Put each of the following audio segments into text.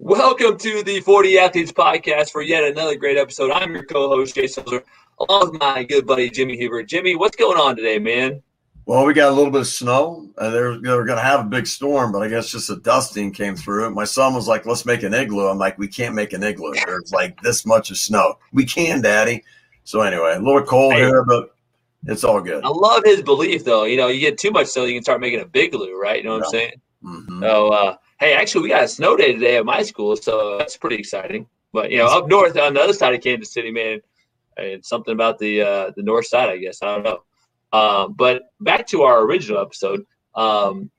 Welcome to the 4D Athletes Podcast for yet another great episode. I'm your co-host, Jay Silver, along with my good buddy, Jimmy Huber. Jimmy, what's going on today, man? Well, we got a little bit of snow. Uh, they're, going to have a big storm, but I guess just a dusting came through. My son was like, let's make an igloo. I'm like, we can't make an igloo. There's like this much of snow. We can, Daddy. So anyway, a little cold hey. here, but it's all good. I love his belief, though. You know, you get too much snow, you can start making a big glue, right? You know what yeah. I'm saying? Mm-hmm. So, uh, hey, actually, we got a snow day today at my school, so that's pretty exciting. But you know, up north on the other side of Kansas City, man, it's something about the uh, the north side, I guess. I don't know. Um, but back to our original episode. Um,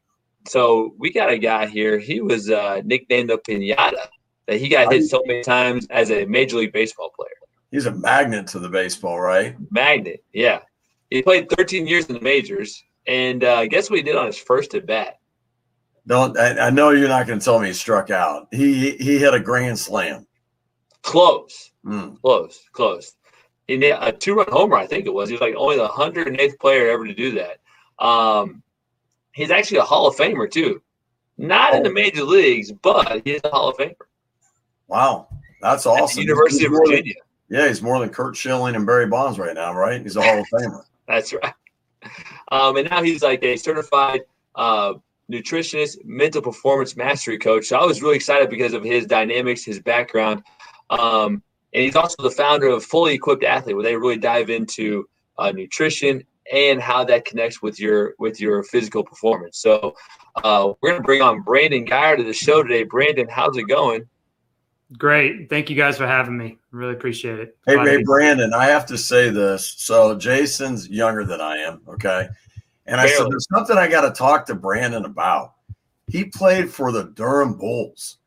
so we got a guy here. He was uh, nicknamed the Pinata. That he got hit so many times as a Major League Baseball player. He's a magnet to the baseball, right? Magnet, yeah. He played 13 years in the majors, and uh, guess what he did on his first at bat? Don't I, I know you're not going to tell me he struck out. He he hit a grand slam. Close, mm. close, close. He hit a two-run homer, I think it was. He was like only the 108th player ever to do that. Um, he's actually a Hall of Famer too. Not oh. in the oh. major leagues, but he's a Hall of Famer. Wow, that's awesome. University of Virginia. Than, yeah, he's more than Curt Schilling and Barry Bonds right now, right? He's a Hall of Famer. that's right. Um, and now he's like a certified uh, nutritionist, mental performance mastery coach. So I was really excited because of his dynamics, his background. Um, and he's also the founder of Fully Equipped Athlete, where they really dive into uh, nutrition and how that connects with your with your physical performance. So uh, we're going to bring on Brandon Guyer to the show today. Brandon, how's it going? Great. Thank you guys for having me. Really appreciate it. Hey, hey Brandon, I have to say this. So Jason's younger than I am. Okay. And I said, there's something I got to talk to Brandon about. He played for the Durham Bulls.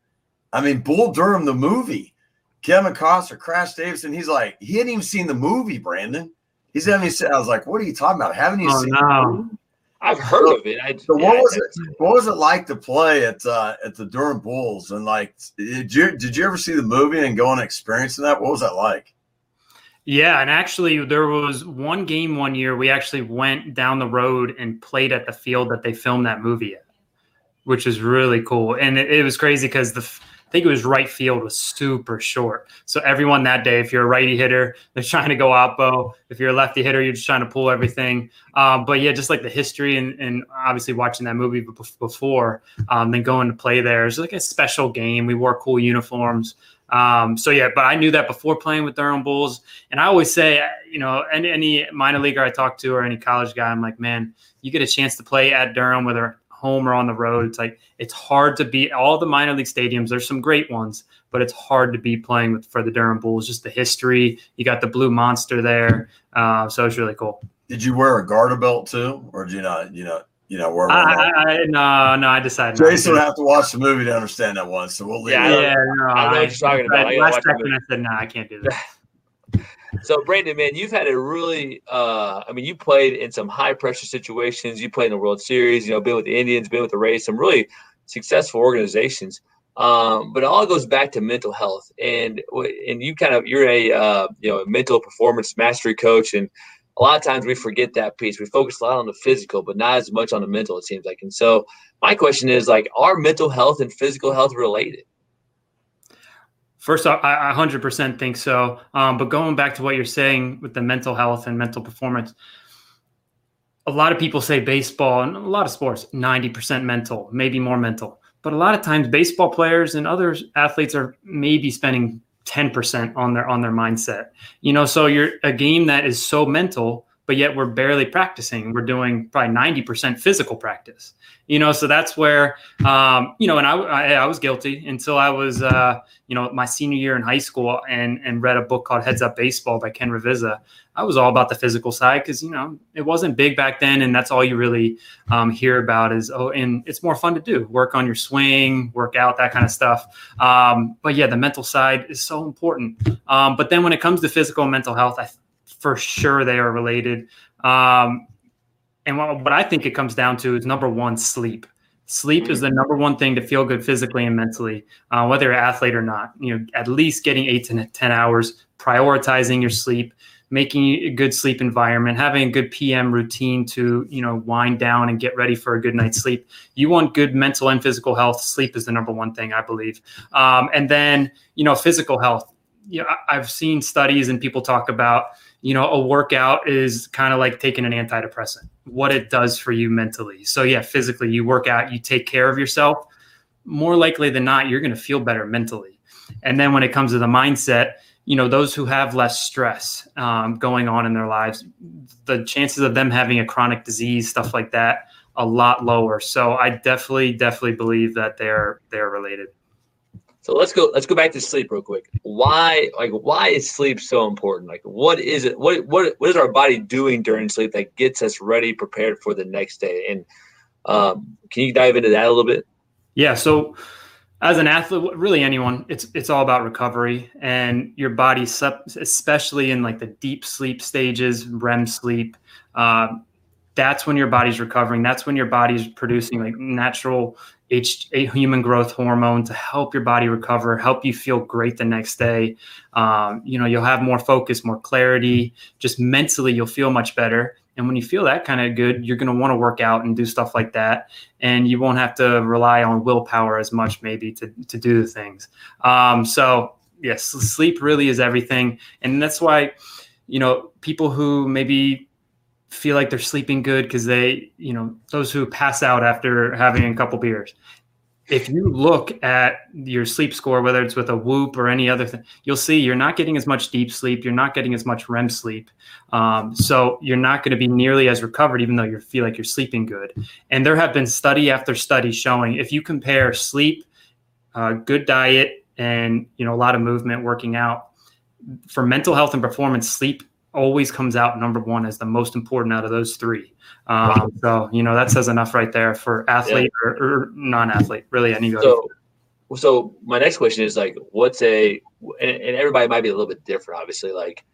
I mean, Bull Durham, the movie. Kevin Costner, Crash Davidson. He's like, he hadn't even seen the movie, Brandon. He's having me say, I was like, what are you talking about? Haven't you oh, seen no. I've heard so, of it. I, so yeah, what was it? What was it like to play at uh, at the Durham Bulls? And like, did you did you ever see the movie and go and experience that? What was that like? Yeah, and actually, there was one game one year we actually went down the road and played at the field that they filmed that movie at, which is really cool. And it, it was crazy because the I think it was right field was super short. So everyone that day, if you're a righty hitter, they're trying to go oppo. If you're a lefty hitter, you're just trying to pull everything. Um, but yeah, just like the history and, and obviously watching that movie before, um, then going to play there. Like a special game. We wore cool uniforms. Um, so yeah, but I knew that before playing with Durham Bulls, and I always say, you know, any, any minor leaguer I talk to or any college guy, I'm like, man, you get a chance to play at Durham, whether home or on the road. It's like it's hard to beat all the minor league stadiums. There's some great ones, but it's hard to be playing with for the Durham Bulls. Just the history. You got the blue monster there, uh, so it's really cool. Did you wear a garter belt too, or do you not? You know, you know, where I, I, no, no, I decided. Jason would have to watch the movie to understand that one, so we'll leave. Yeah, yeah, no, I know what you're talking about. I last second, I said, no, I can't do that. so, Brandon, man, you've had a really, uh, I mean, you played in some high pressure situations. You played in the World Series. You know, been with the Indians, been with the Rays, some really successful organizations. Um, but it all goes back to mental health, and and you kind of you're a uh, you know a mental performance mastery coach, and a lot of times we forget that piece. We focus a lot on the physical, but not as much on the mental, it seems like. And so my question is like, are mental health and physical health related? First off, I 100% think so. Um, but going back to what you're saying with the mental health and mental performance, a lot of people say baseball and a lot of sports, 90% mental, maybe more mental. But a lot of times, baseball players and other athletes are maybe spending 10% on their on their mindset. You know, so you're a game that is so mental, but yet we're barely practicing. We're doing probably 90% physical practice. You know, so that's where um, you know, and I, I, I was guilty until I was uh, you know, my senior year in high school and and read a book called Heads Up Baseball by Ken Ravizza. I was all about the physical side because you know it wasn't big back then, and that's all you really um, hear about is oh, and it's more fun to do work on your swing, work out that kind of stuff. Um, but yeah, the mental side is so important. Um, but then when it comes to physical and mental health, I for sure they are related. Um, and what, what I think it comes down to is number one, sleep. Sleep is the number one thing to feel good physically and mentally, uh, whether you're an athlete or not. You know, at least getting eight to ten hours, prioritizing your sleep making a good sleep environment, having a good PM routine to, you know, wind down and get ready for a good night's sleep. You want good mental and physical health. Sleep is the number one thing, I believe. Um, and then, you know, physical health. You know, I've seen studies and people talk about, you know, a workout is kind of like taking an antidepressant, what it does for you mentally. So, yeah, physically, you work out, you take care of yourself. More likely than not, you're going to feel better mentally. And then when it comes to the mindset, you know those who have less stress um, going on in their lives the chances of them having a chronic disease stuff like that a lot lower so i definitely definitely believe that they're they're related so let's go let's go back to sleep real quick why like why is sleep so important like what is it what what, what is our body doing during sleep that gets us ready prepared for the next day and um, can you dive into that a little bit yeah so as an athlete, really anyone, it's it's all about recovery and your body, especially in like the deep sleep stages, REM sleep. Uh, that's when your body's recovering. That's when your body's producing like natural H, human growth hormone to help your body recover, help you feel great the next day. Um, you know, you'll have more focus, more clarity. Just mentally, you'll feel much better. And when you feel that kind of good, you're going to want to work out and do stuff like that. And you won't have to rely on willpower as much, maybe, to, to do the things. Um, so, yes, sleep really is everything. And that's why, you know, people who maybe feel like they're sleeping good because they, you know, those who pass out after having a couple beers, if you look at your sleep score, whether it's with a Whoop or any other thing, you'll see you're not getting as much deep sleep. You're not getting as much REM sleep. Um, so you're not going to be nearly as recovered, even though you feel like you're sleeping good. And there have been study after study showing if you compare sleep, uh, good diet, and you know a lot of movement, working out, for mental health and performance, sleep always comes out number one as the most important out of those three. Um, so you know that says enough right there for athlete yeah. or, or, non-athlete, really anybody. So, so my next question is like, what's a and, and everybody might be a little bit different, obviously. Like,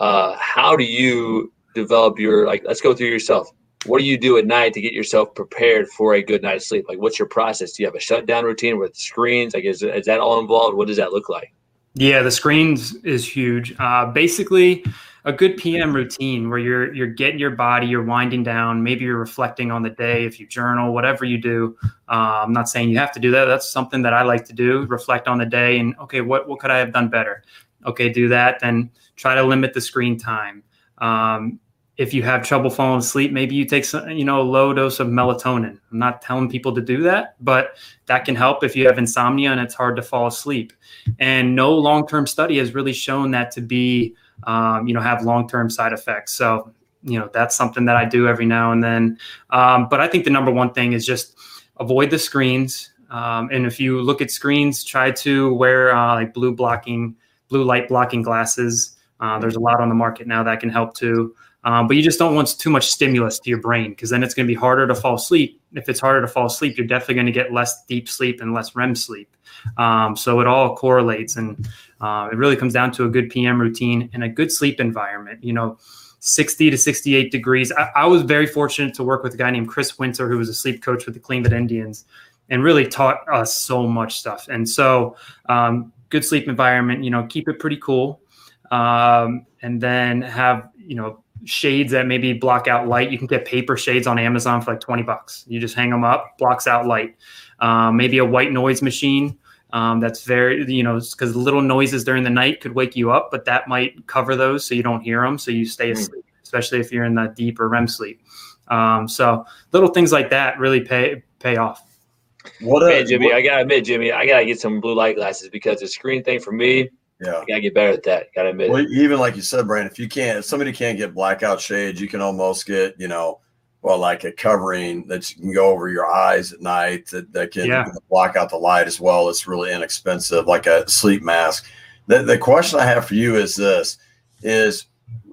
uh, how do you develop your like? Let's go through yourself. What do you do at night to get yourself prepared for a good night's sleep? Like, what's your process? Do you have a shutdown routine with screens? Like, is, is that all involved? What does that look like? Yeah, the screens is huge. Uh, basically, a good PM routine where you're you're getting your body, you're winding down. Maybe you're reflecting on the day if you journal, whatever you do. Uh, I'm not saying you have to do that. That's something that I like to do. Reflect on the day and okay, what what could I have done better? Okay, do that. Then try to limit the screen time. Um, if you have trouble falling asleep, maybe you take some, you know, a low dose of melatonin. I'm not telling people to do that, but that can help if you have insomnia and it's hard to fall asleep. And no long-term study has really shown that to be um, you know, have long-term side effects. So, you know, that's something that I do every now and then. Um, but I think the number one thing is just avoid the screens. Um, and if you look at screens, try to wear uh, like blue blocking, blue light blocking glasses. Uh, there's a lot on the market now that can help too. Um, but you just don't want too much stimulus to your brain because then it's going to be harder to fall asleep. If it's harder to fall asleep, you're definitely going to get less deep sleep and less REM sleep. Um, so it all correlates, and uh, it really comes down to a good PM routine and a good sleep environment. You know, 60 to 68 degrees. I, I was very fortunate to work with a guy named Chris Winter, who was a sleep coach with the Cleveland Indians, and really taught us so much stuff. And so, um, good sleep environment. You know, keep it pretty cool, um, and then have you know shades that maybe block out light. You can get paper shades on Amazon for like 20 bucks. You just hang them up, blocks out light. Um, maybe a white noise machine um, that's very, you know, because little noises during the night could wake you up, but that might cover those so you don't hear them, so you stay hmm. asleep, especially if you're in that deeper REM sleep. Um, so little things like that really pay pay off. What a, Jimmy, what, I gotta admit, Jimmy, I gotta get some blue light glasses because the screen thing for me, yeah, I gotta get better at that. Gotta admit. Well, even like you said, Brian, if you can't, if somebody can't get blackout shades, you can almost get, you know, well, like a covering that you can go over your eyes at night that, that can yeah. block out the light as well. It's really inexpensive, like a sleep mask. The, the question I have for you is this is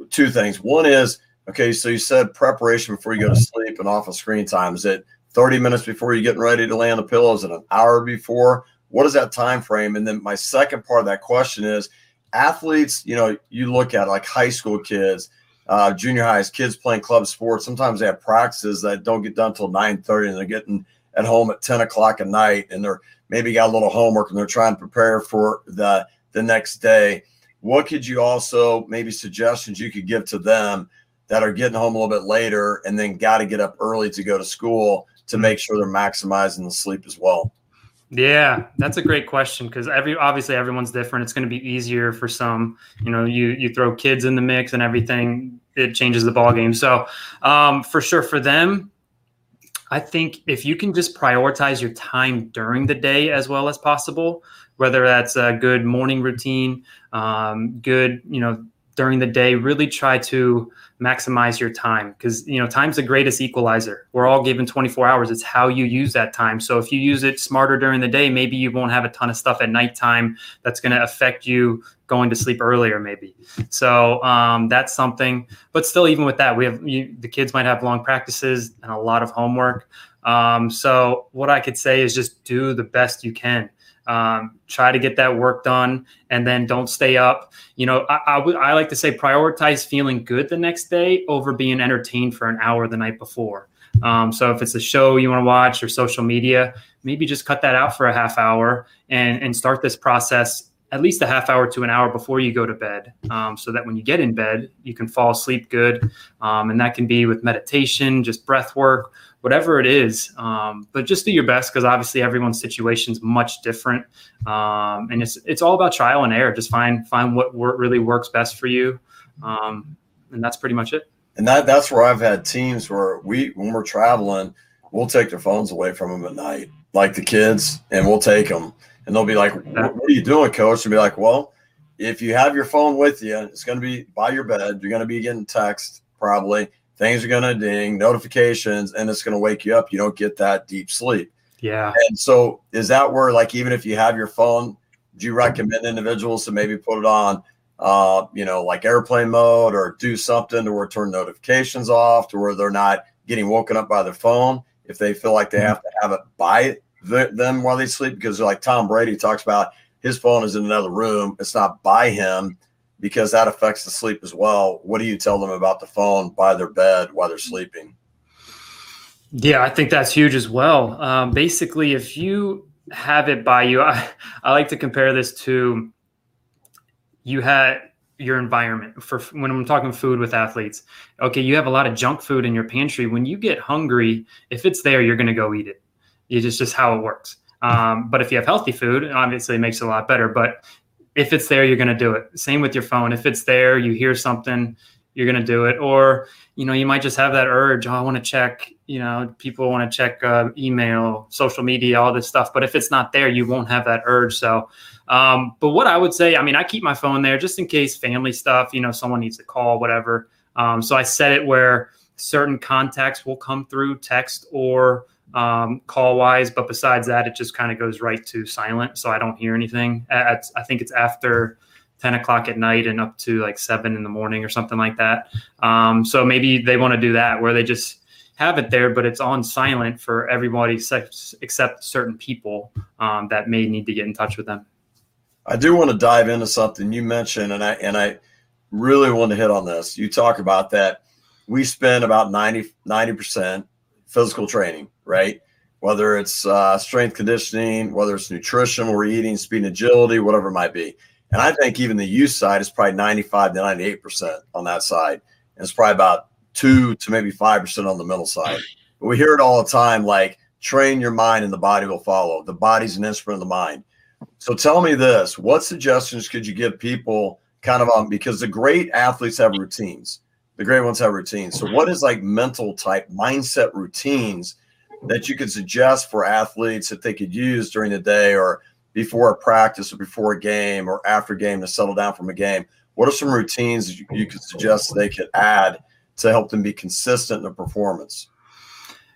two things. One is, okay, so you said preparation before you go to sleep and off of screen time. Is it 30 minutes before you're getting ready to lay on the pillows and an hour before? What is that time frame? And then my second part of that question is athletes, you know, you look at like high school kids – uh, junior highs, kids playing club sports. Sometimes they have practices that don't get done until 9 30 and they're getting at home at 10 o'clock at night and they're maybe got a little homework and they're trying to prepare for the the next day. what could you also maybe suggestions you could give to them that are getting home a little bit later and then got to get up early to go to school to make sure they're maximizing the sleep as well? Yeah, that's a great question because every obviously everyone's different. It's going to be easier for some. You know, you you throw kids in the mix and everything, it changes the ball game. So, um, for sure, for them, I think if you can just prioritize your time during the day as well as possible, whether that's a good morning routine, um, good you know during the day, really try to maximize your time. Because you know time's the greatest equalizer. We're all given 24 hours. It's how you use that time. So if you use it smarter during the day maybe you won't have a ton of stuff at nighttime that's going to affect you going to sleep earlier maybe. So um, that's something. But still even with that we have you, the kids might have long practices and a lot of homework. Um, so what i could say is just do the best you can um, try to get that work done and then don't stay up. You know, I, I, w- I like to say prioritize feeling good the next day over being entertained for an hour the night before. Um, so if it's a show you want to watch or social media, maybe just cut that out for a half hour and, and start this process at least a half hour to an hour before you go to bed um, so that when you get in bed you can fall asleep good um, and that can be with meditation just breath work whatever it is. Um, but just do your best because obviously everyone's situation is much different, um, and it's it's all about trial and error. Just find find what wor- really works best for you, um, and that's pretty much it. And that that's where I've had teams where we when we're traveling, we'll take their phones away from them at night, like the kids, and we'll take them, and they'll be like, "What, what are you doing, coach?" And be like, "Well." If you have your phone with you, it's going to be by your bed. You're going to be getting text probably things are going to ding, notifications, and it's going to wake you up. You don't get that deep sleep. Yeah. And so, is that where, like, even if you have your phone, do you recommend individuals to maybe put it on, uh, you know, like airplane mode or do something to where turn notifications off to where they're not getting woken up by their phone if they feel like they mm-hmm. have to have it by the, them while they sleep? Because, like Tom Brady talks about, his phone is in another room, it's not by him because that affects the sleep as well. What do you tell them about the phone by their bed while they're sleeping? Yeah, I think that's huge as well. Um, basically, if you have it by you, I, I like to compare this to you had your environment for when I'm talking food with athletes. Okay, you have a lot of junk food in your pantry. When you get hungry, if it's there, you're going to go eat it. It's just how it works. Um, but if you have healthy food, obviously it makes it a lot better. But if it's there, you're going to do it. Same with your phone. If it's there, you hear something, you're going to do it. Or, you know, you might just have that urge. Oh, I want to check, you know, people want to check uh, email, social media, all this stuff. But if it's not there, you won't have that urge. So, um, but what I would say, I mean, I keep my phone there just in case family stuff, you know, someone needs to call, whatever. Um, so I set it where certain contacts will come through text or um, call wise. But besides that, it just kind of goes right to silent. So I don't hear anything. At, I think it's after 10 o'clock at night and up to like seven in the morning or something like that. Um, so maybe they want to do that where they just have it there, but it's on silent for everybody except certain people um, that may need to get in touch with them. I do want to dive into something you mentioned, and I and I really want to hit on this. You talk about that we spend about 90 percent physical training, right? Whether it's uh, strength conditioning, whether it's nutrition, we're eating, speed and agility, whatever it might be. And I think even the youth side is probably 95 to 98% on that side. And it's probably about two to maybe 5% on the middle side. But we hear it all the time like, train your mind and the body will follow. The body's an instrument of the mind. So tell me this what suggestions could you give people kind of on because the great athletes have routines? the great ones have routines. So, what is like mental type mindset routines that you could suggest for athletes that they could use during the day or before a practice or before a game or after game to settle down from a game? What are some routines you, you could suggest they could add to help them be consistent in their performance?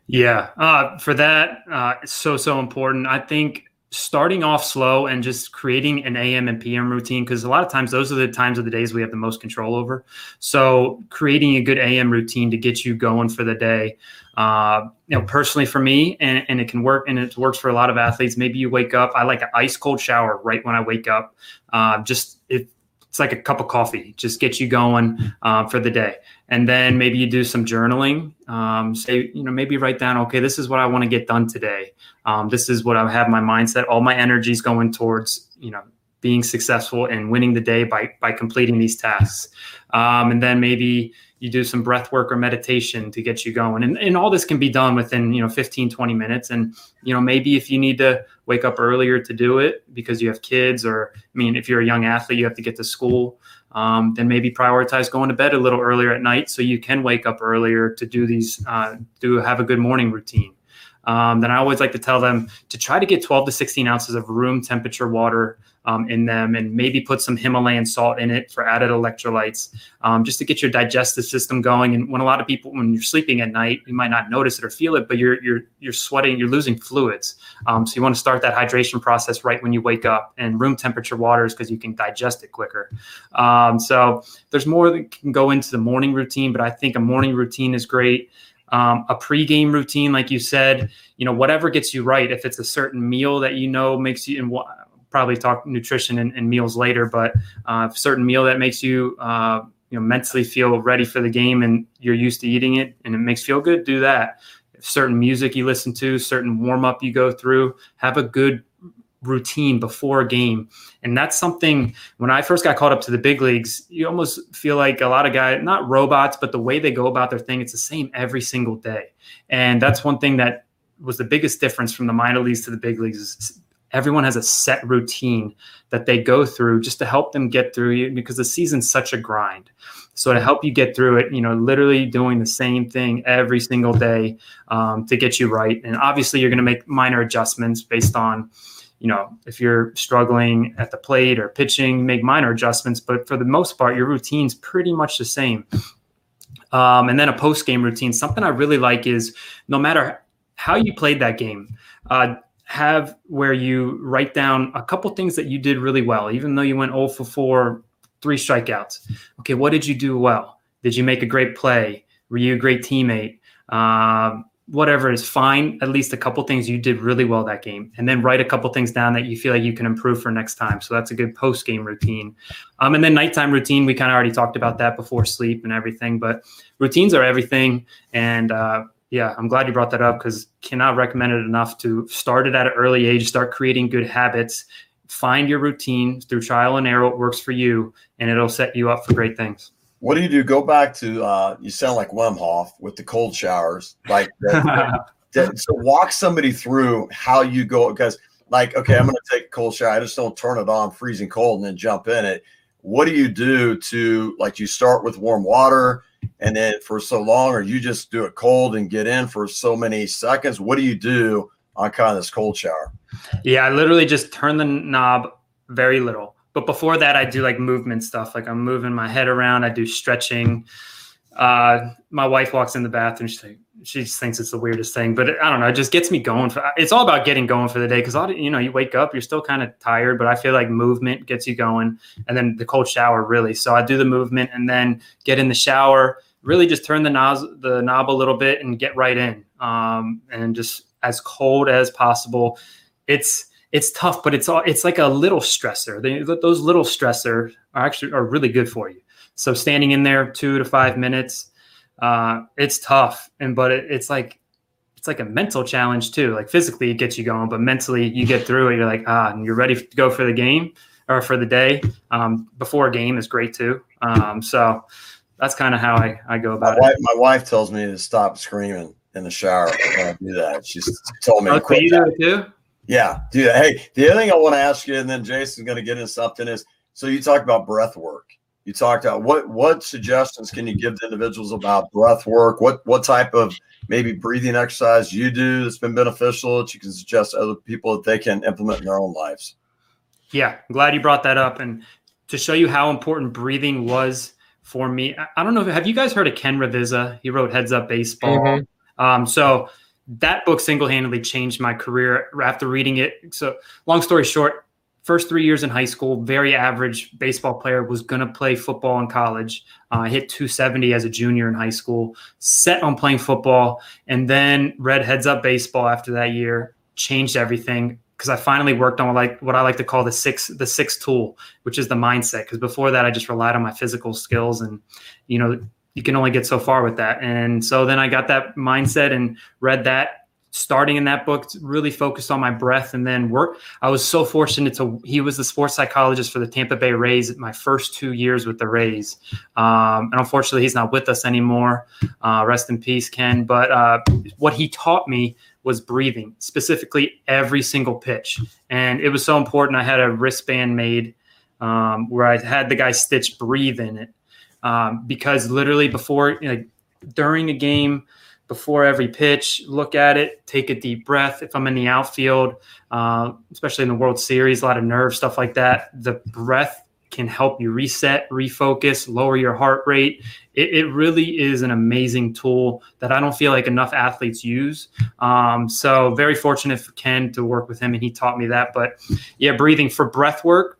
Yeah, uh, for that, uh, it's so so important. I think starting off slow and just creating an AM and PM routine because a lot of times those are the times of the days we have the most control over. So creating a good AM routine to get you going for the day. Uh, you know, personally for me, and, and it can work, and it works for a lot of athletes. Maybe you wake up. I like an ice cold shower right when I wake up. Uh, just it it's like a cup of coffee just get you going uh, for the day and then maybe you do some journaling um, say you know maybe write down okay this is what i want to get done today um, this is what i have my mindset all my energy is going towards you know being successful and winning the day by by completing these tasks. Um, and then maybe you do some breath work or meditation to get you going. And, and all this can be done within, you know, 15, 20 minutes. And, you know, maybe if you need to wake up earlier to do it because you have kids, or I mean, if you're a young athlete, you have to get to school, um, then maybe prioritize going to bed a little earlier at night so you can wake up earlier to do these, uh, do have a good morning routine. Um, then I always like to tell them to try to get 12 to 16 ounces of room temperature water um, in them and maybe put some Himalayan salt in it for added electrolytes um, just to get your digestive system going. And when a lot of people, when you're sleeping at night, you might not notice it or feel it, but you're, you're, you're sweating, you're losing fluids. Um, so you want to start that hydration process right when you wake up and room temperature water is because you can digest it quicker. Um, so there's more that can go into the morning routine, but I think a morning routine is great. Um, a pregame routine, like you said, you know, whatever gets you right. If it's a certain meal that you know makes you, and probably talk nutrition and, and meals later, but uh, certain meal that makes you uh, you know mentally feel ready for the game and you're used to eating it and it makes you feel good, do that. If certain music you listen to, certain warm up you go through, have a good routine before a game. And that's something when I first got called up to the big leagues, you almost feel like a lot of guys, not robots, but the way they go about their thing, it's the same every single day. And that's one thing that was the biggest difference from the minor leagues to the big leagues is everyone has a set routine that they go through just to help them get through it because the season's such a grind. So to help you get through it, you know, literally doing the same thing every single day um, to get you right. And obviously, you're going to make minor adjustments based on, you know, if you're struggling at the plate or pitching, make minor adjustments. But for the most part, your routine's pretty much the same. Um, and then a post game routine. Something I really like is no matter how you played that game. Uh, have where you write down a couple things that you did really well, even though you went 0 for 4, three strikeouts. Okay, what did you do well? Did you make a great play? Were you a great teammate? Uh, whatever is fine. At least a couple things you did really well that game, and then write a couple things down that you feel like you can improve for next time. So that's a good post game routine. Um, and then nighttime routine, we kind of already talked about that before sleep and everything. But routines are everything, and uh, yeah, I'm glad you brought that up because cannot recommend it enough to start it at an early age, start creating good habits, find your routine through trial and error, what works for you, and it'll set you up for great things. What do you do? Go back to uh, you sound like Wim Hof with the cold showers. Like that, that, so walk somebody through how you go because like, okay, I'm gonna take a cold shower. I just don't turn it on freezing cold and then jump in it. What do you do to like you start with warm water? and then for so long, or you just do it cold and get in for so many seconds? What do you do on kind of this cold shower? Yeah, I literally just turn the knob very little. But before that, I do like movement stuff. Like I'm moving my head around. I do stretching. Uh, my wife walks in the bathroom. She's like, she just thinks it's the weirdest thing, but I don't know. It just gets me going. For, it's all about getting going for the day because you know you wake up, you're still kind of tired, but I feel like movement gets you going, and then the cold shower really. So I do the movement and then get in the shower, really just turn the knob the knob a little bit and get right in, um, and just as cold as possible. It's it's tough, but it's all it's like a little stressor. They, those little stressor are actually are really good for you. So standing in there two to five minutes uh, it's tough, and but it, it's like it's like a mental challenge too. Like physically, it gets you going, but mentally, you get through it. You're like ah, and you're ready to go for the game or for the day. Um, before a game is great too. Um, so that's kind of how I, I go about my it. My wife tells me to stop screaming in the shower when I do that. She's told me. Oh, to you do it too? Yeah, do that. Hey, the other thing I want to ask you, and then Jason's going to get into something is so you talked about breath work. You talked about what what suggestions can you give to individuals about breath work? What what type of maybe breathing exercise you do that's been beneficial that you can suggest to other people that they can implement in their own lives? Yeah i'm glad you brought that up. And to show you how important breathing was for me i don't know have you guys heard of ken ravizza? He wrote heads up baseball. Mm-hmm. um, so that book single-handedly changed my career after reading it so long story short first three years in high school, very average baseball player, was going to play football in college. Uh, hit 270 as a junior in high school, set on playing football, and then read Heads Up Baseball after that year, changed everything because I finally worked on like what I like to call the six the six tool, which is the mindset. Because before that, I just relied on my physical skills, and you know you can only get so far with that. And so then I got that mindset and read that. Starting in that book really focused on my breath and then work. I was so fortunate to he was the sports psychologist for the tampa bay rays my first two years with the rays. Um, and unfortunately he's not with us anymore. Uh, rest in peace ken. But uh, what he taught me was breathing specifically every single pitch. And it was so important. I had a wristband made um, where i had the guy stitch breathe in it um, because literally before know, during a game before every pitch, look at it, take a deep breath. If I'm in the outfield, uh, especially in the World Series, a lot of nerve stuff like that, the breath can help you reset, refocus, lower your heart rate. It, it really is an amazing tool that I don't feel like enough athletes use. Um, so very fortunate for Ken to work with him, and he taught me that. But yeah, breathing for breath work.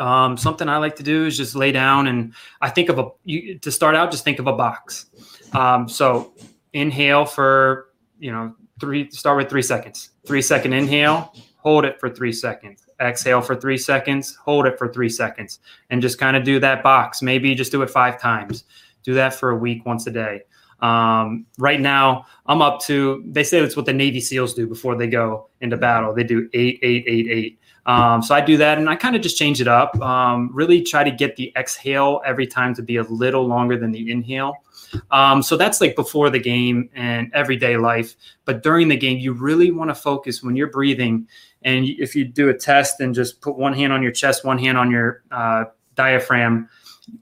Um, something I like to do is just lay down and I think of a you, to start out. Just think of a box. Um, so inhale for, you know, three, start with three seconds. Three second inhale, hold it for three seconds. Exhale for three seconds, hold it for three seconds, and just kind of do that box. Maybe just do it five times. Do that for a week, once a day. Um, right now, I'm up to, they say it's what the Navy SEALs do before they go into battle. They do eight, eight, eight, eight. Um, so I do that and I kind of just change it up. Um, really try to get the exhale every time to be a little longer than the inhale. Um, so that's like before the game and everyday life. But during the game, you really want to focus when you're breathing. And if you do a test and just put one hand on your chest, one hand on your uh, diaphragm,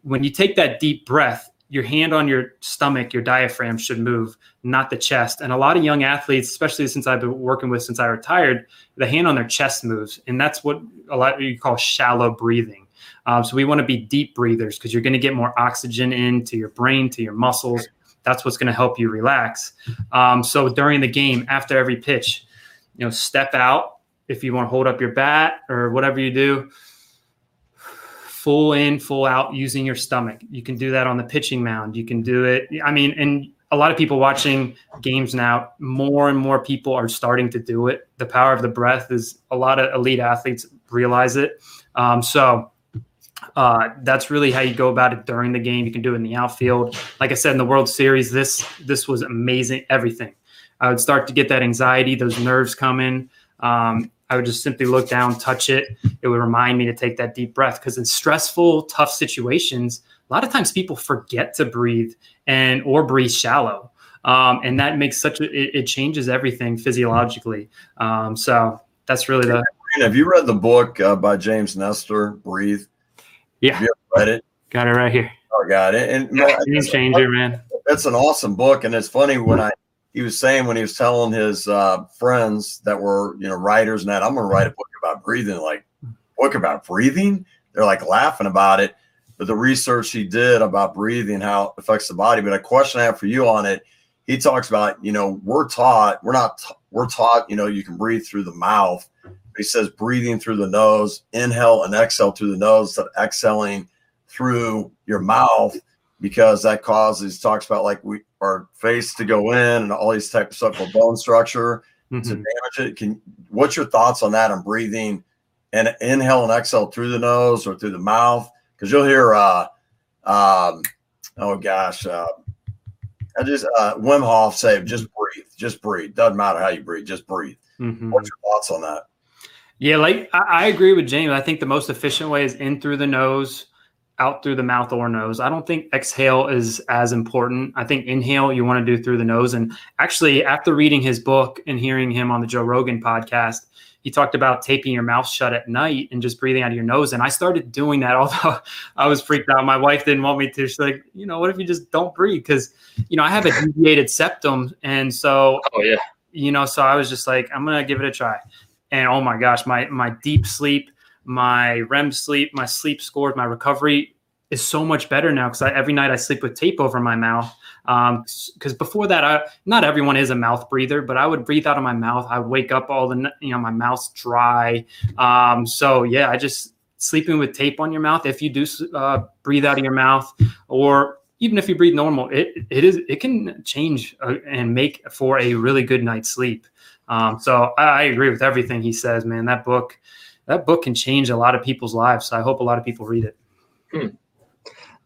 when you take that deep breath, your hand on your stomach, your diaphragm should move, not the chest. And a lot of young athletes, especially since I've been working with since I retired, the hand on their chest moves. And that's what a lot of you call shallow breathing. Um, so we want to be deep breathers because you're going to get more oxygen into your brain, to your muscles. That's what's going to help you relax. Um, so during the game, after every pitch, you know, step out if you want to hold up your bat or whatever you do. Full in, full out using your stomach. You can do that on the pitching mound. You can do it. I mean, and a lot of people watching games now, more and more people are starting to do it. The power of the breath is a lot of elite athletes realize it. Um, so uh, that's really how you go about it during the game. You can do it in the outfield. Like I said in the World Series, this this was amazing. Everything. I would start to get that anxiety, those nerves coming. Um, I would just simply look down, touch it. It would remind me to take that deep breath because in stressful, tough situations, a lot of times people forget to breathe and or breathe shallow, um, and that makes such a it, it changes everything physiologically. Um, so that's really the. Have you read the book uh, by James Nestor, Breathe? Yeah. Have you read it? Got it right here. Oh, got it. And yeah, game changer, man. It's an awesome book, and it's funny when I he was saying when he was telling his uh, friends that were you know writers and that I'm going to write a book about breathing. Like book about breathing? They're like laughing about it. But the research he did about breathing, how it affects the body. But a question I have for you on it, he talks about you know we're taught we're not we're taught you know you can breathe through the mouth he says breathing through the nose, inhale and exhale through the nose instead of exhaling through your mouth because that causes talks about like we our face to go in and all these type of stuff for bone structure mm-hmm. to damage it. Can what's your thoughts on that on breathing and inhale and exhale through the nose or through the mouth? Because you'll hear uh um oh gosh, uh I just uh Wim Hof say just breathe, just breathe. Doesn't matter how you breathe, just breathe. Mm-hmm. What's your thoughts on that? Yeah, like I, I agree with James. I think the most efficient way is in through the nose, out through the mouth or nose. I don't think exhale is as important. I think inhale you want to do through the nose. And actually, after reading his book and hearing him on the Joe Rogan podcast, he talked about taping your mouth shut at night and just breathing out of your nose. And I started doing that, although I was freaked out. My wife didn't want me to. She's like, you know, what if you just don't breathe? Because, you know, I have a deviated septum. And so, oh, yeah. You know, so I was just like, I'm going to give it a try and oh my gosh, my my deep sleep, my REM sleep, my sleep scores, my recovery is so much better now because every night I sleep with tape over my mouth. Because um, before that, I, not everyone is a mouth breather, but I would breathe out of my mouth. I wake up all the, you know, my mouth's dry. Um, so yeah, I just sleeping with tape on your mouth. If you do uh, breathe out of your mouth, or even if you breathe normal, it it is it can change uh, and make for a really good night's sleep. Um, so I, I, agree with everything he says, man. That book, that book can change a lot of people's lives. So I hope a lot of people read it. Hmm.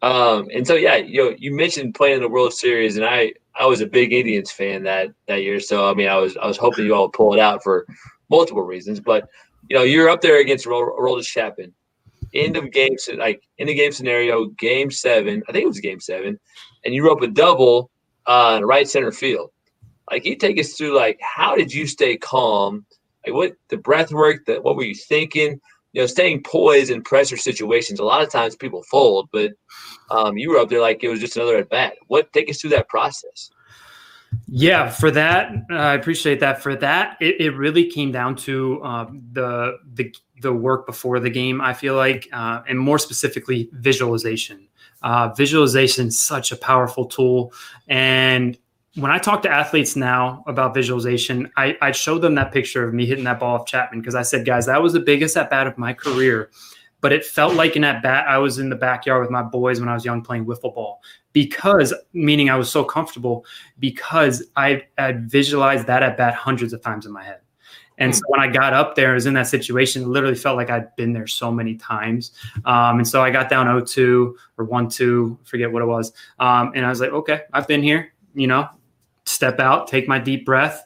Um, and so yeah, you know, you mentioned playing the World Series, and I I was a big Indians fan that that year. So I mean, I was I was hoping you all would pull it out for multiple reasons. But you know, you're up there against Aroldis Chapman. End of game, like in the game scenario, game seven. I think it was game seven, and you rope a double uh, right center field. Like, you take us through like how did you stay calm? Like, what the breath work? That what were you thinking? You know, staying poised in pressure situations. A lot of times people fold, but um, you were up there like it was just another at bat. What take us through that process? Yeah, for that, uh, I appreciate that. For that, it, it really came down to uh, the the the work before the game. I feel like, uh, and more specifically, visualization. Uh, visualization is such a powerful tool, and when I talk to athletes now about visualization, I, I show them that picture of me hitting that ball off Chapman because I said, guys, that was the biggest at bat of my career. But it felt like an at bat. I was in the backyard with my boys when I was young playing wiffle ball because, meaning I was so comfortable because I had visualized that at bat hundreds of times in my head. And so when I got up there, I was in that situation, it literally felt like I'd been there so many times. Um, and so I got down 0-2 or 1-2, forget what it was. Um, and I was like, okay, I've been here, you know, step out, take my deep breath.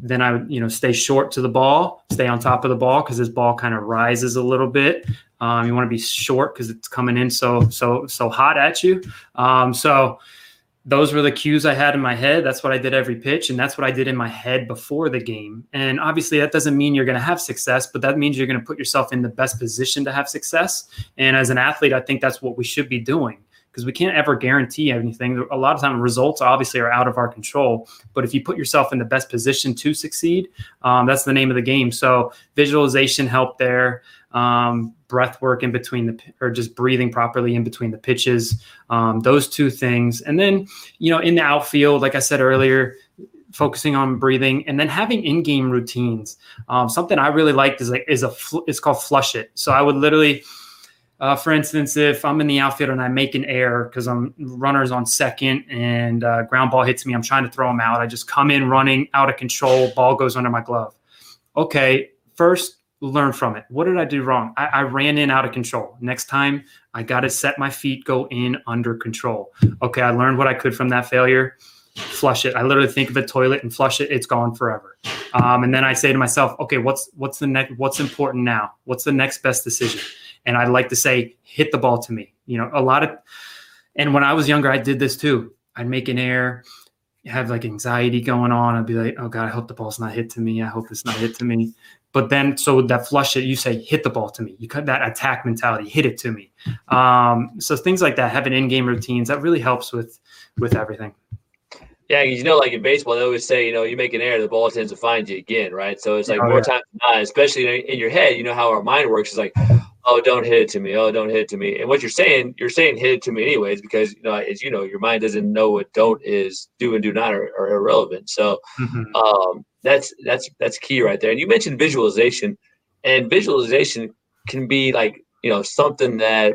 Then I would, you know, stay short to the ball, stay on top of the ball because this ball kind of rises a little bit. Um, you want to be short because it's coming in so so so hot at you. Um, so those were the cues I had in my head. That's what I did every pitch, and that's what I did in my head before the game. And obviously, that doesn't mean you're going to have success, but that means you're going to put yourself in the best position to have success. And as an athlete, I think that's what we should be doing because we can't ever guarantee anything. A lot of time, results obviously are out of our control. But if you put yourself in the best position to succeed, um, that's the name of the game. So visualization helped there. Um, breath work in between the or just breathing properly in between the pitches um, those two things and then you know in the outfield like i said earlier focusing on breathing and then having in-game routines um, something i really liked is like is a fl- it's called flush it so i would literally uh, for instance, if I'm in the outfield and I make an error because I'm runners on second and uh, ground ball hits me, I'm trying to throw them out. I just come in running out of control, ball goes under my glove. Okay, first learn from it. What did I do wrong? I, I ran in out of control. Next time, I got to set my feet, go in under control. Okay, I learned what I could from that failure. Flush it. I literally think of a toilet and flush it. It's gone forever. Um, and then I say to myself, okay, what's what's the next? What's important now? What's the next best decision? And I'd like to say, hit the ball to me. You know, a lot of, and when I was younger, I did this too. I'd make an error, have like anxiety going on. I'd be like, oh God, I hope the ball's not hit to me. I hope it's not hit to me. But then, so that flush it, you say, hit the ball to me. You cut that attack mentality, hit it to me. Um, so things like that, having in-game routines, that really helps with with everything. Yeah, you know, like in baseball, they always say, you know, you make an error, the ball tends to find you again, right? So it's like oh, more yeah. times than not, especially in your head, you know how our mind works. It's like, oh, don't hit it to me. Oh, don't hit it to me. And what you're saying, you're saying hit it to me anyways, because you know, as you know, your mind doesn't know what don't is, do and do not are, are irrelevant. So mm-hmm. um, that's that's that's key right there. And you mentioned visualization, and visualization can be like you know something that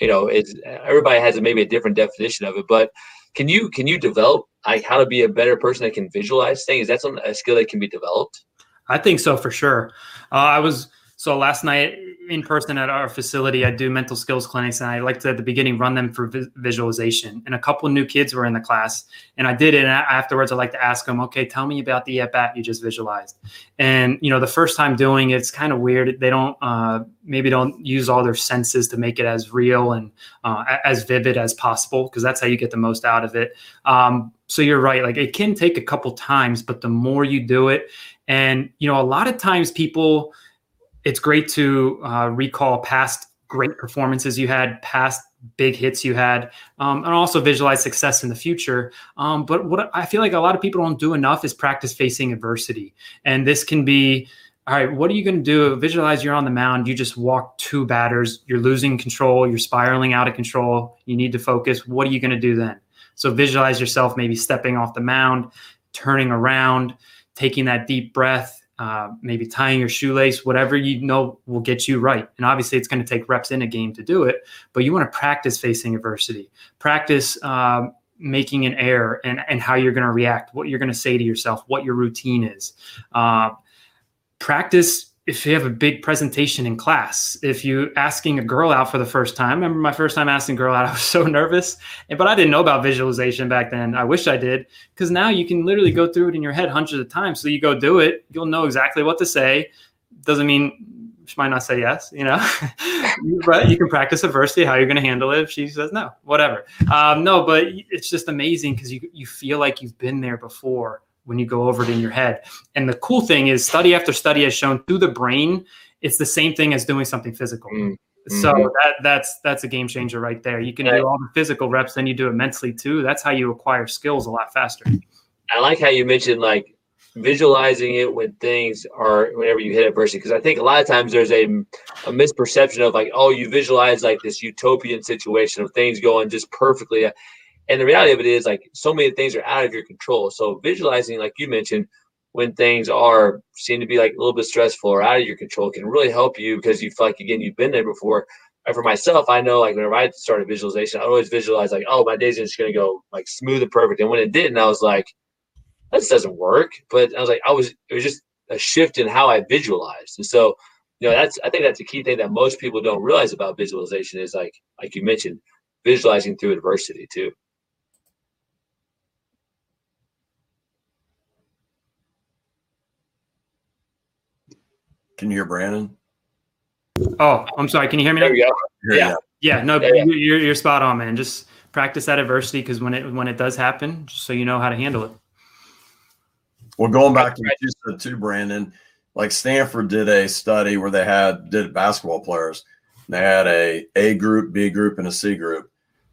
you know is everybody has maybe a different definition of it, but can you can you develop like how to be a better person that can visualize things? Is that some a skill that can be developed? I think so for sure. Uh, I was so last night in person at our facility, I do mental skills clinics, and I like to at the beginning run them for vi- visualization. And a couple new kids were in the class, and I did it. And afterwards, I like to ask them, "Okay, tell me about the at bat you just visualized." And you know, the first time doing it, it's kind of weird. They don't uh, maybe don't use all their senses to make it as real and uh, as vivid as possible because that's how you get the most out of it. Um, so you're right; like it can take a couple times, but the more you do it, and you know, a lot of times people it's great to uh, recall past great performances you had, past big hits you had, um, and also visualize success in the future. Um, but what I feel like a lot of people don't do enough is practice facing adversity. And this can be all right, what are you going to do? Visualize you're on the mound. You just walk two batters. You're losing control. You're spiraling out of control. You need to focus. What are you going to do then? So visualize yourself maybe stepping off the mound, turning around, taking that deep breath, uh, maybe tying your shoelace, whatever you know will get you right. And obviously, it's going to take reps in a game to do it, but you want to practice facing adversity, practice uh, making an error and, and how you're going to react, what you're going to say to yourself, what your routine is. Uh, practice if you have a big presentation in class, if you asking a girl out for the first time, I remember my first time asking a girl out, I was so nervous, but I didn't know about visualization back then. I wish I did, because now you can literally go through it in your head hundreds of times. So you go do it, you'll know exactly what to say. Doesn't mean she might not say yes, you know, but you can practice adversity, how you're going to handle it if she says no, whatever. Um, no, but it's just amazing because you, you feel like you've been there before when you go over it in your head. And the cool thing is, study after study has shown through the brain, it's the same thing as doing something physical. Mm-hmm. So that that's that's a game changer right there. You can do all the physical reps, then you do it mentally too. That's how you acquire skills a lot faster. I like how you mentioned like visualizing it when things are whenever you hit adversity because i think a lot of times there's a, a misperception of like oh you visualize like this utopian situation of things going just perfectly and the reality of it is like so many things are out of your control. So visualizing, like you mentioned, when things are seem to be like a little bit stressful or out of your control can really help you because you feel like again you've been there before. And for myself, I know like whenever I started visualization, I always visualize like, oh, my day's just gonna go like smooth and perfect. And when it didn't, I was like, this doesn't work. But I was like, I was it was just a shift in how I visualized. And so, you know, that's I think that's a key thing that most people don't realize about visualization is like like you mentioned, visualizing through adversity too. Can you hear Brandon? Oh, I'm sorry. Can you hear me? There we go. Yeah. Yeah. No, yeah, yeah. You're, you're spot on, man. Just practice that adversity because when it when it does happen, just so you know how to handle it. Well, going back to what you said too, Brandon, like Stanford did a study where they had did basketball players. They had a A group, B group, and a C group.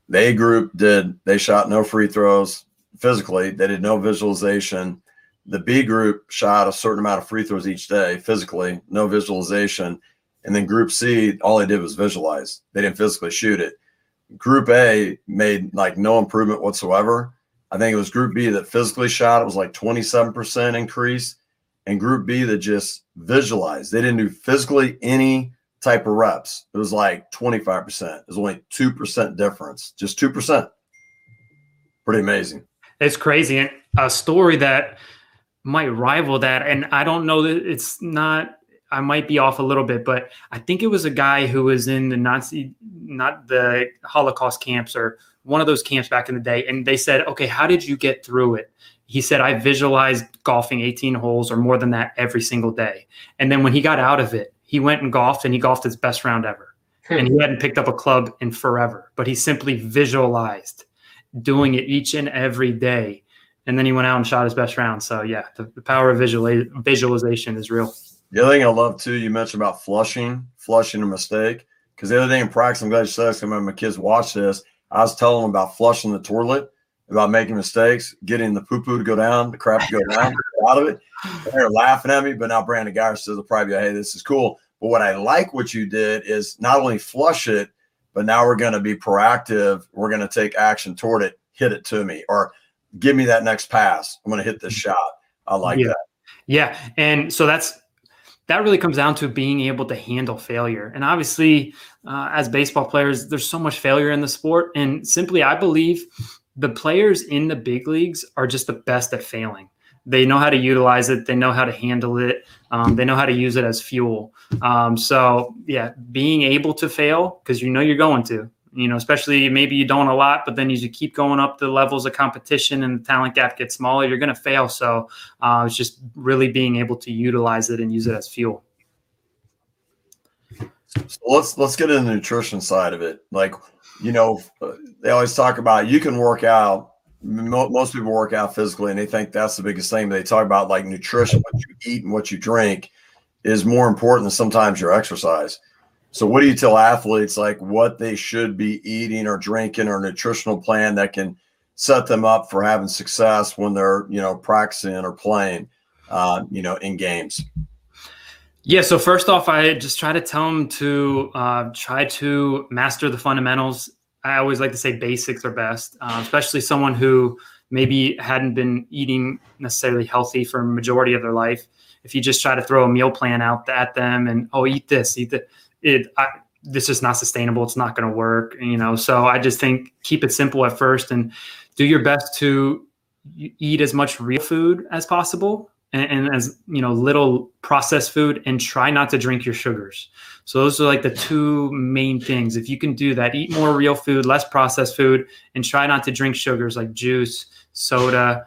The A group did they shot no free throws physically. They did no visualization the B group shot a certain amount of free throws each day physically, no visualization. And then group C, all they did was visualize. They didn't physically shoot it. Group A made like no improvement whatsoever. I think it was group B that physically shot, it was like 27% increase. And group B that just visualized. They didn't do physically any type of reps. It was like 25%. It was only 2% difference, just 2%. Pretty amazing. It's crazy. And a story that might rival that. And I don't know that it's not. I might be off a little bit, but I think it was a guy who was in the Nazi, not the Holocaust camps or one of those camps back in the day. And they said, okay, how did you get through it? He said, I visualized golfing 18 holes or more than that every single day. And then when he got out of it, he went and golfed and he golfed his best round ever. Hmm. And he hadn't picked up a club in forever, but he simply visualized doing it each and every day and then he went out and shot his best round. So yeah, the, the power of visual, visualization is real. The other thing I love too, you mentioned about flushing, flushing a mistake. Because the other day in practice, I'm glad you said this. When my kids watch this, I was telling them about flushing the toilet, about making mistakes, getting the poo poo to go down, the crap to go down, out of it. they're laughing at me, but now Brandon Guyer says they'll probably be, hey, this is cool. But what I like what you did is not only flush it, but now we're going to be proactive. We're going to take action toward it. Hit it to me, or give me that next pass. I'm going to hit this shot. I like yeah. that. Yeah. And so that's, that really comes down to being able to handle failure. And obviously, uh, as baseball players, there's so much failure in the sport. And simply, I believe the players in the big leagues are just the best at failing. They know how to utilize it. They know how to handle it. Um, they know how to use it as fuel. Um, so, yeah, being able to fail because you know you're going to, you know, especially maybe you don't a lot, but then as you keep going up the levels of competition and the talent gap gets smaller, you're going to fail. So uh, it's just really being able to utilize it and use it as fuel. So let's let's get into the nutrition side of it. Like, you know, they always talk about you can work out. Most people work out physically, and they think that's the biggest thing. They talk about like nutrition, what you eat and what you drink, is more important than sometimes your exercise. So, what do you tell athletes like what they should be eating or drinking or nutritional plan that can set them up for having success when they're you know practicing or playing, uh, you know, in games? Yeah. So first off, I just try to tell them to uh, try to master the fundamentals. I always like to say basics are best, uh, especially someone who maybe hadn't been eating necessarily healthy for a majority of their life. If you just try to throw a meal plan out at them and oh, eat this, eat that it I, this is not sustainable. It's not going to work. You know, so I just think keep it simple at first and do your best to eat as much real food as possible. and, and, as you know little processed food and try not to drink your sugars so those are like the two main things if you can do that eat more real food less processed food and try not to drink sugars like juice soda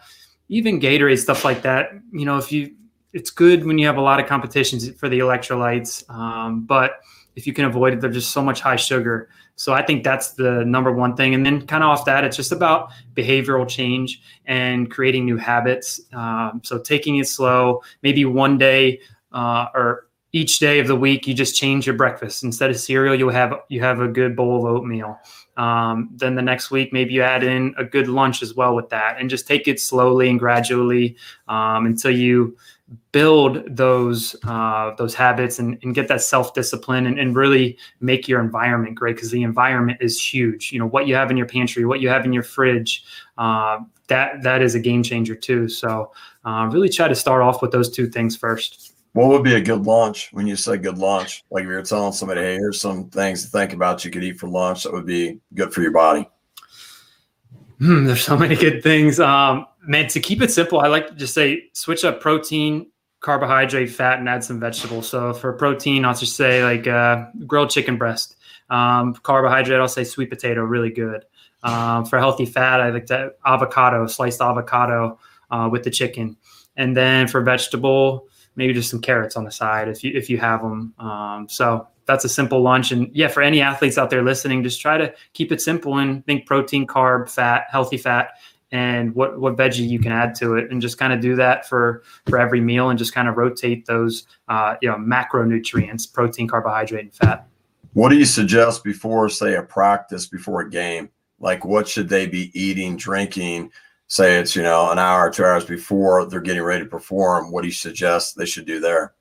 even gatorade stuff like that you know if you it's good when you have a lot of competitions for the electrolytes um, but if you can avoid it they're just so much high sugar so I think that's the number one thing. And then kind of off that, it's just about behavioral change and creating new habits. Um, so taking it slow, maybe one day uh, or each day of the week, you just change your breakfast. Instead of cereal, you have you have a good bowl of oatmeal. Um, then the next week, maybe you add in a good lunch as well with that, and just take it slowly and gradually um, until you build those uh, those habits and, and get that self discipline and, and, really make your environment great because the environment is huge. You know what you have in your pantry, what you have in your fridge, uh, that that is a game changer too. So uh, really try to start off with those two things first. What would be a good launch when you say good launch? Like if you're telling somebody, hey, here's some things to think about you could eat for lunch that would be good for your body. Hmm, there's so many good things. Um, man, to keep it simple, I like to just say switch up protein, carbohydrate, fat, and add some vegetables. So for protein, I'll just say like uh, grilled chicken breast. Um, carbohydrate, I'll say sweet potato, really good. Um, for healthy fat, I like to avocado, sliced avocado uh, with the chicken. And then for vegetable, maybe just some carrots on the side if you if you have them. Um, so that's a simple lunch. And yeah, for any athletes out there listening, just try to keep it simple and think protein, carb, fat, healthy fat, and what what veggie you can add to it, and just kind of do that for for every meal, and just kind of rotate those uh, you know macronutrients, protein, carbohydrate, and fat. What do you suggest before, say, a practice before a game? Like, what should they be eating, drinking? Say it's you know an hour, two hours before they're getting ready to perform. What do you suggest they should do there?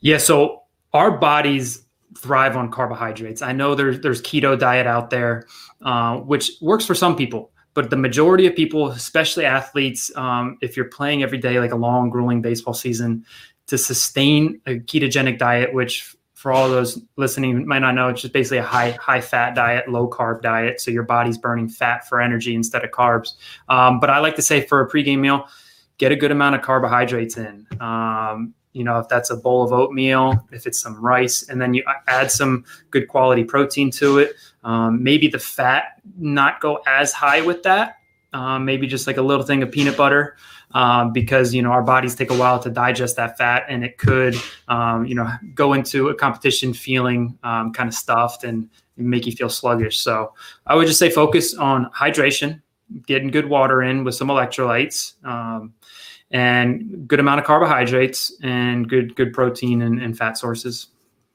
Yeah, so our bodies thrive on carbohydrates. I know there's there's keto diet out there, uh, which works for some people but the majority of people, especially athletes, um, if you're playing every day, like a long, grueling baseball season, to sustain a ketogenic diet, which for all those listening might not know, it's just basically a high high fat diet, low carb diet. So your body's burning fat for energy instead of carbs. Um, but I like to say for a pregame meal, get a good amount of carbohydrates in. Um, you know, if that's a bowl of oatmeal, if it's some rice, and then you add some good quality protein to it. Um, maybe the fat not go as high with that. Um, maybe just like a little thing of peanut butter, um, because you know our bodies take a while to digest that fat, and it could, um, you know, go into a competition feeling um, kind of stuffed and make you feel sluggish. So I would just say focus on hydration, getting good water in with some electrolytes um, and good amount of carbohydrates and good good protein and, and fat sources.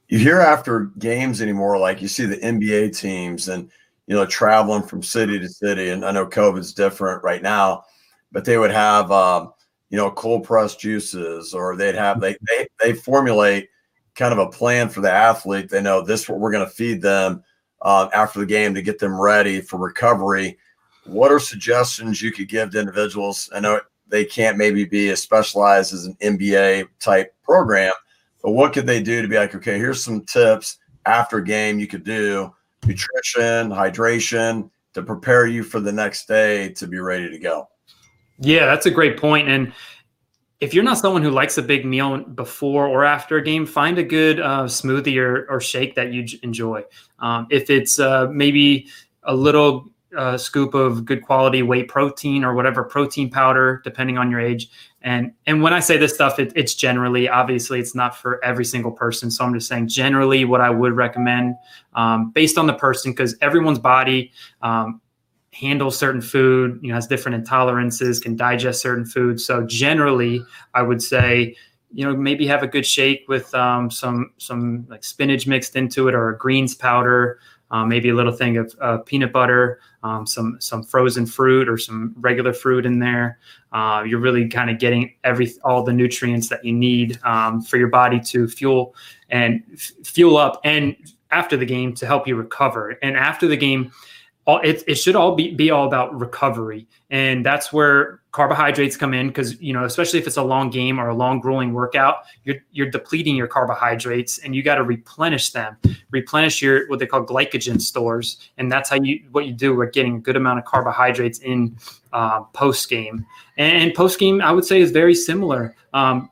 You hear after games anymore, like you see the NBA teams and you know traveling from city to city, and I know COVID's different right now, but they would have um, you know cold pressed juices, or they'd have they they they formulate kind of a plan for the athlete. They know this what we're going to feed them uh, after the game to get them ready for recovery. What are suggestions you could give to individuals? I know they can't maybe be as specialized as an NBA type program. But what could they do to be like, okay, here's some tips after game you could do nutrition, hydration to prepare you for the next day to be ready to go? Yeah, that's a great point. And if you're not someone who likes a big meal before or after a game, find a good uh, smoothie or, or, shake that you enjoy. Um, if it's uh, maybe a little a scoop of good quality whey protein or whatever protein powder, depending on your age. And and when I say this stuff, it, it's generally obviously it's not for every single person. So I'm just saying generally what I would recommend um, based on the person because everyone's body um, handles certain food, you know, has different intolerances, can digest certain foods. So generally, I would say you know maybe have a good shake with um, some some like spinach mixed into it or a greens powder uh, maybe a little thing of uh, peanut butter, um, some some frozen fruit or some regular fruit in there. Uh, you're really kind of getting every all the nutrients that you need um, for your body to fuel and f- fuel up, and after the game to help you recover. And after the game, all it, it should all be, be all about recovery and that's where carbohydrates come in because you know especially if it's a long game or a long grueling workout you're you're depleting your carbohydrates and you got to replenish them. Replenish your what they call glycogen stores and that's how you what you do we're getting a good amount of carbohydrates in uh, post game and, and post game i would say is very similar. Um,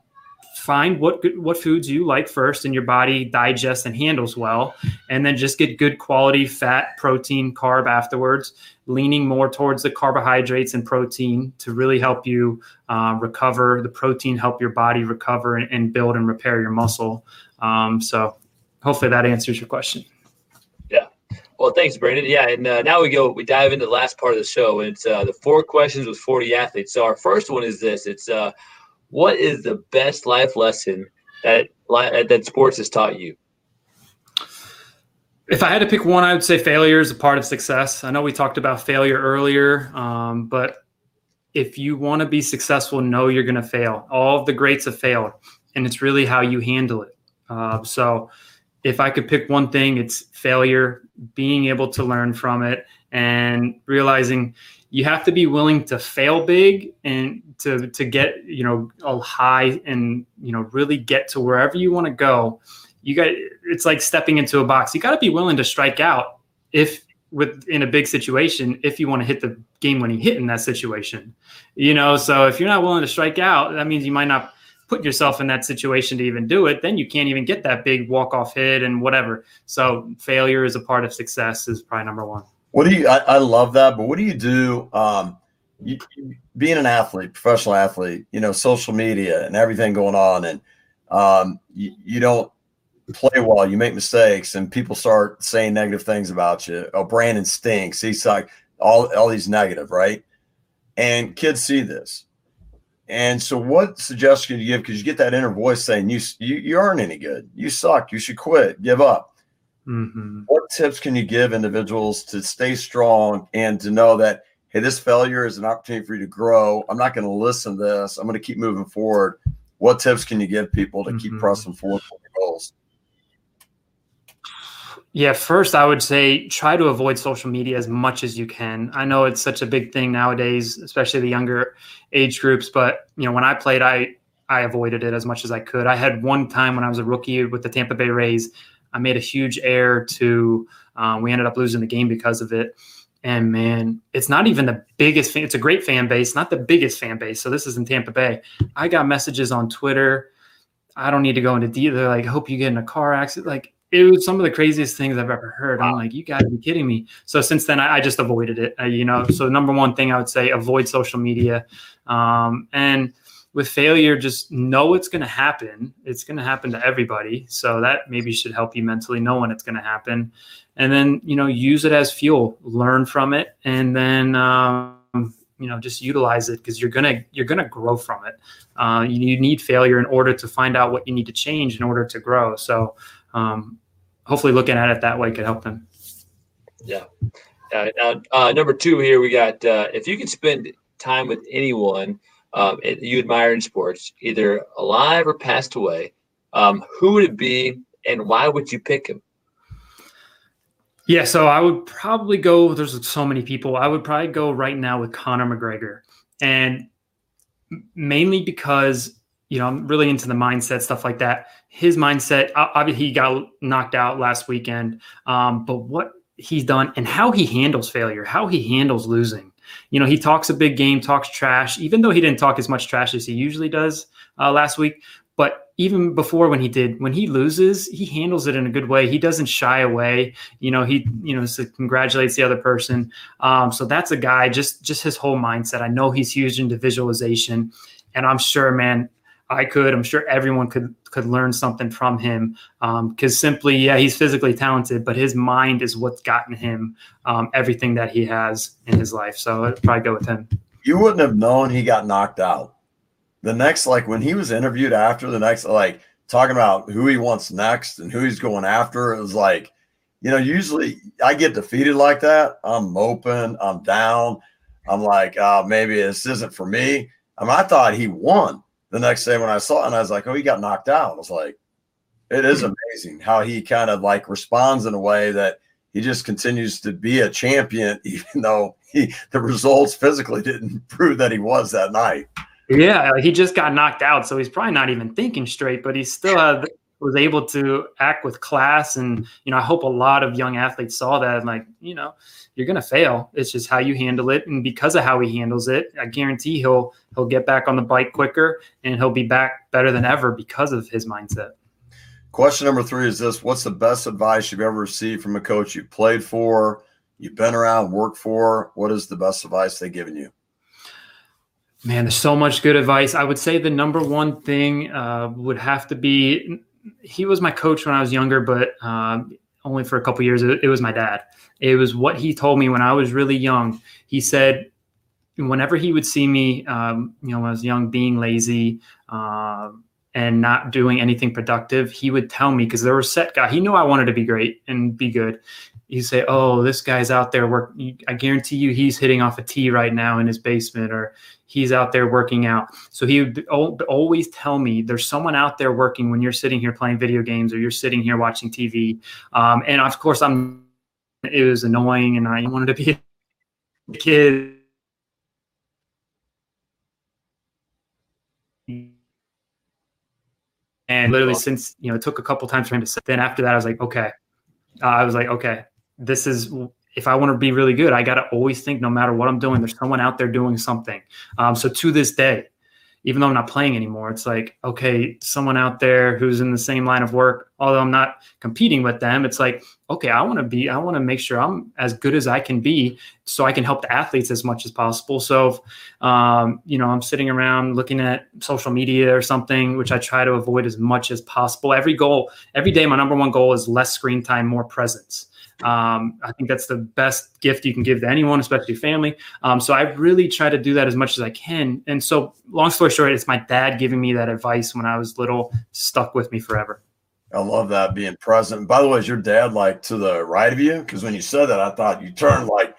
find what good what foods you like first and your body digests and handles well and then just get good quality fat protein carb afterwards leaning more towards the carbohydrates and protein to really help you uh, recover. The protein help your body recover and, and build and repair your muscle. Um, so hopefully that answers your question. Yeah. Well thanks brandon. Yeah and uh, now we go we dive into the last part of the show. It's uh, the four questions with 4D athletes. So our first one is this. It's uh what is the best life lesson that that sports has taught you? If I had to pick one, I would say failure is a part of success. I know we talked about failure earlier, um, but if you want to be successful, know you're going to fail. All of the greats have failed, and it's really how you handle it. Uh, so, if I could pick one thing, it's failure, being able to learn from it, and realizing you have to be willing to fail big and to to get you know a high and you know really get to wherever you want to go you got it's like stepping into a box you got to be willing to strike out if with in a big situation if you want to hit the game winning hit in that situation you know so if you're not willing to strike out that means you might not put yourself in that situation to even do it then you can't even get that big walk off hit and whatever so failure is a part of success is probably number one what do you? I, I love that, but what do you do? Um, you, being an athlete, professional athlete, you know, social media and everything going on, and um, you, you don't play well, you make mistakes, and people start saying negative things about you. Oh, Brandon stinks. He's like all all these negative, right? And kids see this. And so, what suggestion do you give? Because you get that inner voice saying you, you you aren't any good. You suck. You should quit. Give up. Mm-hmm. What tips can you give individuals to stay strong and to know that, hey, this failure is an opportunity for you to grow? I'm not going to listen to this. I'm going to keep moving forward. What tips can you give people to mm-hmm. keep pressing forward for their goals? Yeah, first, I would say try to avoid social media as much as you can. I know it's such a big thing nowadays, especially the younger age groups. But you know, when I played, I I avoided it as much as I could. I had one time when I was a rookie with the Tampa Bay Rays. I made a huge error to. Um, we ended up losing the game because of it. And man, it's not even the biggest fan. It's a great fan base, not the biggest fan base. So this is in Tampa Bay. I got messages on Twitter. I don't need to go into detail. They're like, hope you get in a car accident. Like it was some of the craziest things I've ever heard. I'm like, you gotta be kidding me. So since then, I, I just avoided it. Uh, you know, so number one thing I would say, avoid social media. Um, and with failure, just know it's going to happen. It's going to happen to everybody. So that maybe should help you mentally know when it's going to happen. And then, you know, use it as fuel, learn from it, and then, um, you know, just utilize it because you're going to, you're going to grow from it. Uh, you, you, need failure in order to find out what you need to change in order to grow. So um, hopefully looking at it that way could help them. Yeah. Uh, uh, number two here, we got, uh, if you could spend time with anyone, um, you admire in sports, either alive or passed away, um, who would it be and why would you pick him? Yeah, so I would probably go. There's so many people. I would probably go right now with Conor McGregor, and mainly because you know I'm really into the mindset stuff like that. His mindset, obviously, he got knocked out last weekend, um, but what he's done and how he handles failure, how he handles losing, you know, he talks a big game, talks trash, even though he didn't talk as much trash as he usually does uh, last week. But even before when he did, when he loses, he handles it in a good way. He doesn't shy away. You know, he you know congratulates the other person. Um, so that's a guy. Just just his whole mindset. I know he's huge into visualization, and I'm sure, man, I could. I'm sure everyone could could learn something from him. Because um, simply, yeah, he's physically talented, but his mind is what's gotten him um, everything that he has in his life. So I'd probably go with him. You wouldn't have known he got knocked out. The next, like when he was interviewed after the next, like talking about who he wants next and who he's going after, it was like, you know, usually I get defeated like that. I'm moping, I'm down. I'm like, oh, maybe this isn't for me. I mean, I thought he won the next day when I saw it, and I was like, oh, he got knocked out. I was like, it is hmm. amazing how he kind of like responds in a way that he just continues to be a champion, even though he, the results physically didn't prove that he was that night. Yeah, he just got knocked out, so he's probably not even thinking straight, but he still had, was able to act with class. And you know, I hope a lot of young athletes saw that. And like, you know, you're gonna fail. It's just how you handle it, and because of how he handles it, I guarantee he'll he'll get back on the bike quicker, and he'll be back better than ever because of his mindset. Question number three is this What's the best advice you've ever received from a coach you played for, you've been around, worked for? What is the best advice they've given you? Man, there's so much good advice. I would say the number one thing uh, would have to be he was my coach when I was younger, but um, only for a couple years. It, it was my dad. It was what he told me when I was really young. He said, whenever he would see me, um, you know, when I was young, being lazy, uh, and not doing anything productive, he would tell me because there was set guy. He knew I wanted to be great and be good. He'd say, "Oh, this guy's out there work. I guarantee you, he's hitting off a tee right now in his basement, or he's out there working out." So he would always tell me, "There's someone out there working when you're sitting here playing video games or you're sitting here watching TV." Um, and of course, I'm. It was annoying, and I wanted to be a kid And literally, since you know, it took a couple times for him to. Sit. Then after that, I was like, okay. Uh, I was like, okay, this is if I want to be really good, I got to always think, no matter what I'm doing, there's someone out there doing something. Um, so to this day, even though I'm not playing anymore, it's like, okay, someone out there who's in the same line of work, although I'm not competing with them, it's like, okay, I want to be, I want to make sure I'm as good as I can be so I can help the athletes as much as possible. So, um, you know, I'm sitting around looking at social media or something, which I try to avoid as much as possible. Every goal, every day, my number one goal is less screen time, more presence. Um, I think that's the best gift you can give to anyone, especially your family. Um, so I really try to do that as much as I can. And so, long story short, it's my dad giving me that advice when I was little, stuck with me forever. I love that being present. By the way, is your dad like to the right of you? Because when you said that, I thought you turned like.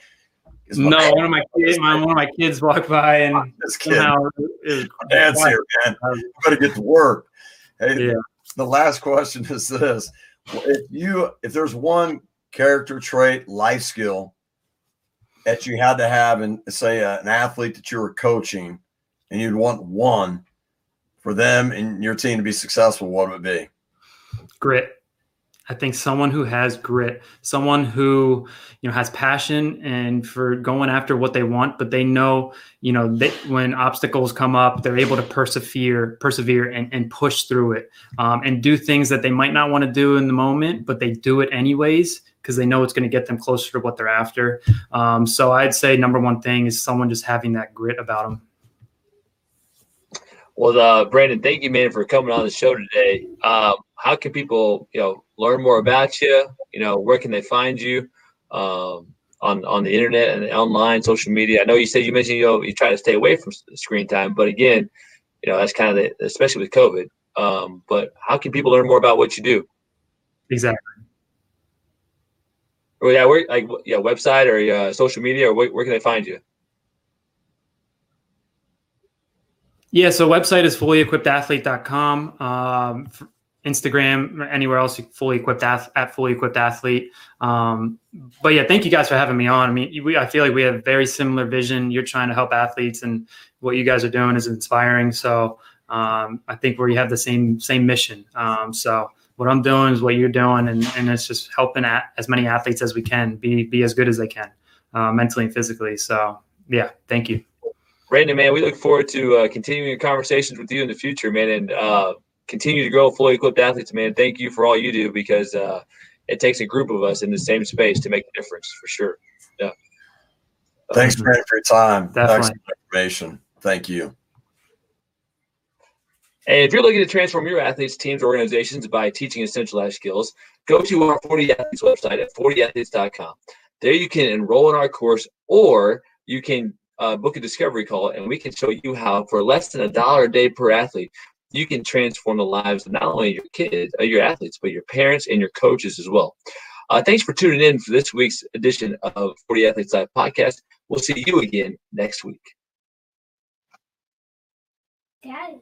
No, one of my kids, my, one of my kids walked by and somehow dad's here, man. You better get to work. Hey, yeah. the last question is this: If you, if there's one character trait, life skill that you had to have in, say, uh, an athlete that you were coaching, and you'd want one for them and your team to be successful, what would it be? Grit. I think someone who has grit, someone who you know has passion and for going after what they want, but they know you know they, when obstacles come up, they're able to persevere, persevere, and, and push through it, um, and do things that they might not want to do in the moment, but they do it anyways because they know it's going to get them closer to what they're after. Um, so I'd say number one thing is someone just having that grit about them. Well, uh, Brandon, thank you, man, for coming on the show today. Um, how can people, you know, learn more about you? You know, where can they find you um, on on the internet and online, social media? I know you said you mentioned you know you try to stay away from screen time, but again, you know that's kind of the, especially with COVID. Um, but how can people learn more about what you do? Exactly. Or yeah, where like yeah, website or uh, social media, or where, where can they find you? Yeah, so website is fullyequippedathlete.com. Um, Instagram, or anywhere else, fully equipped ath- at fully equipped athlete. Um, but yeah, thank you guys for having me on. I mean, we, I feel like we have very similar vision. You're trying to help athletes, and what you guys are doing is inspiring. So um, I think we have the same same mission. Um, so what I'm doing is what you're doing, and, and it's just helping at as many athletes as we can be be as good as they can, uh, mentally and physically. So yeah, thank you. Brandon, man, we look forward to uh, continuing conversations with you in the future, man, and uh, continue to grow fully equipped athletes, man. Thank you for all you do because uh, it takes a group of us in the same space to make a difference for sure. Yeah. Thanks, Brandon, for your time. Definitely. information. Thank you. And if you're looking to transform your athletes, teams, organizations by teaching essential life skills, go to our 4D Athletes website at 4dathletes.com. There you can enroll in our course or you can uh, book a discovery call and we can show you how, for less than a dollar a day per athlete, you can transform the lives of not only your kids, uh, your athletes, but your parents and your coaches as well. Uh, thanks for tuning in for this week's edition of 4D Athletes Live podcast. We'll see you again next week. Dad.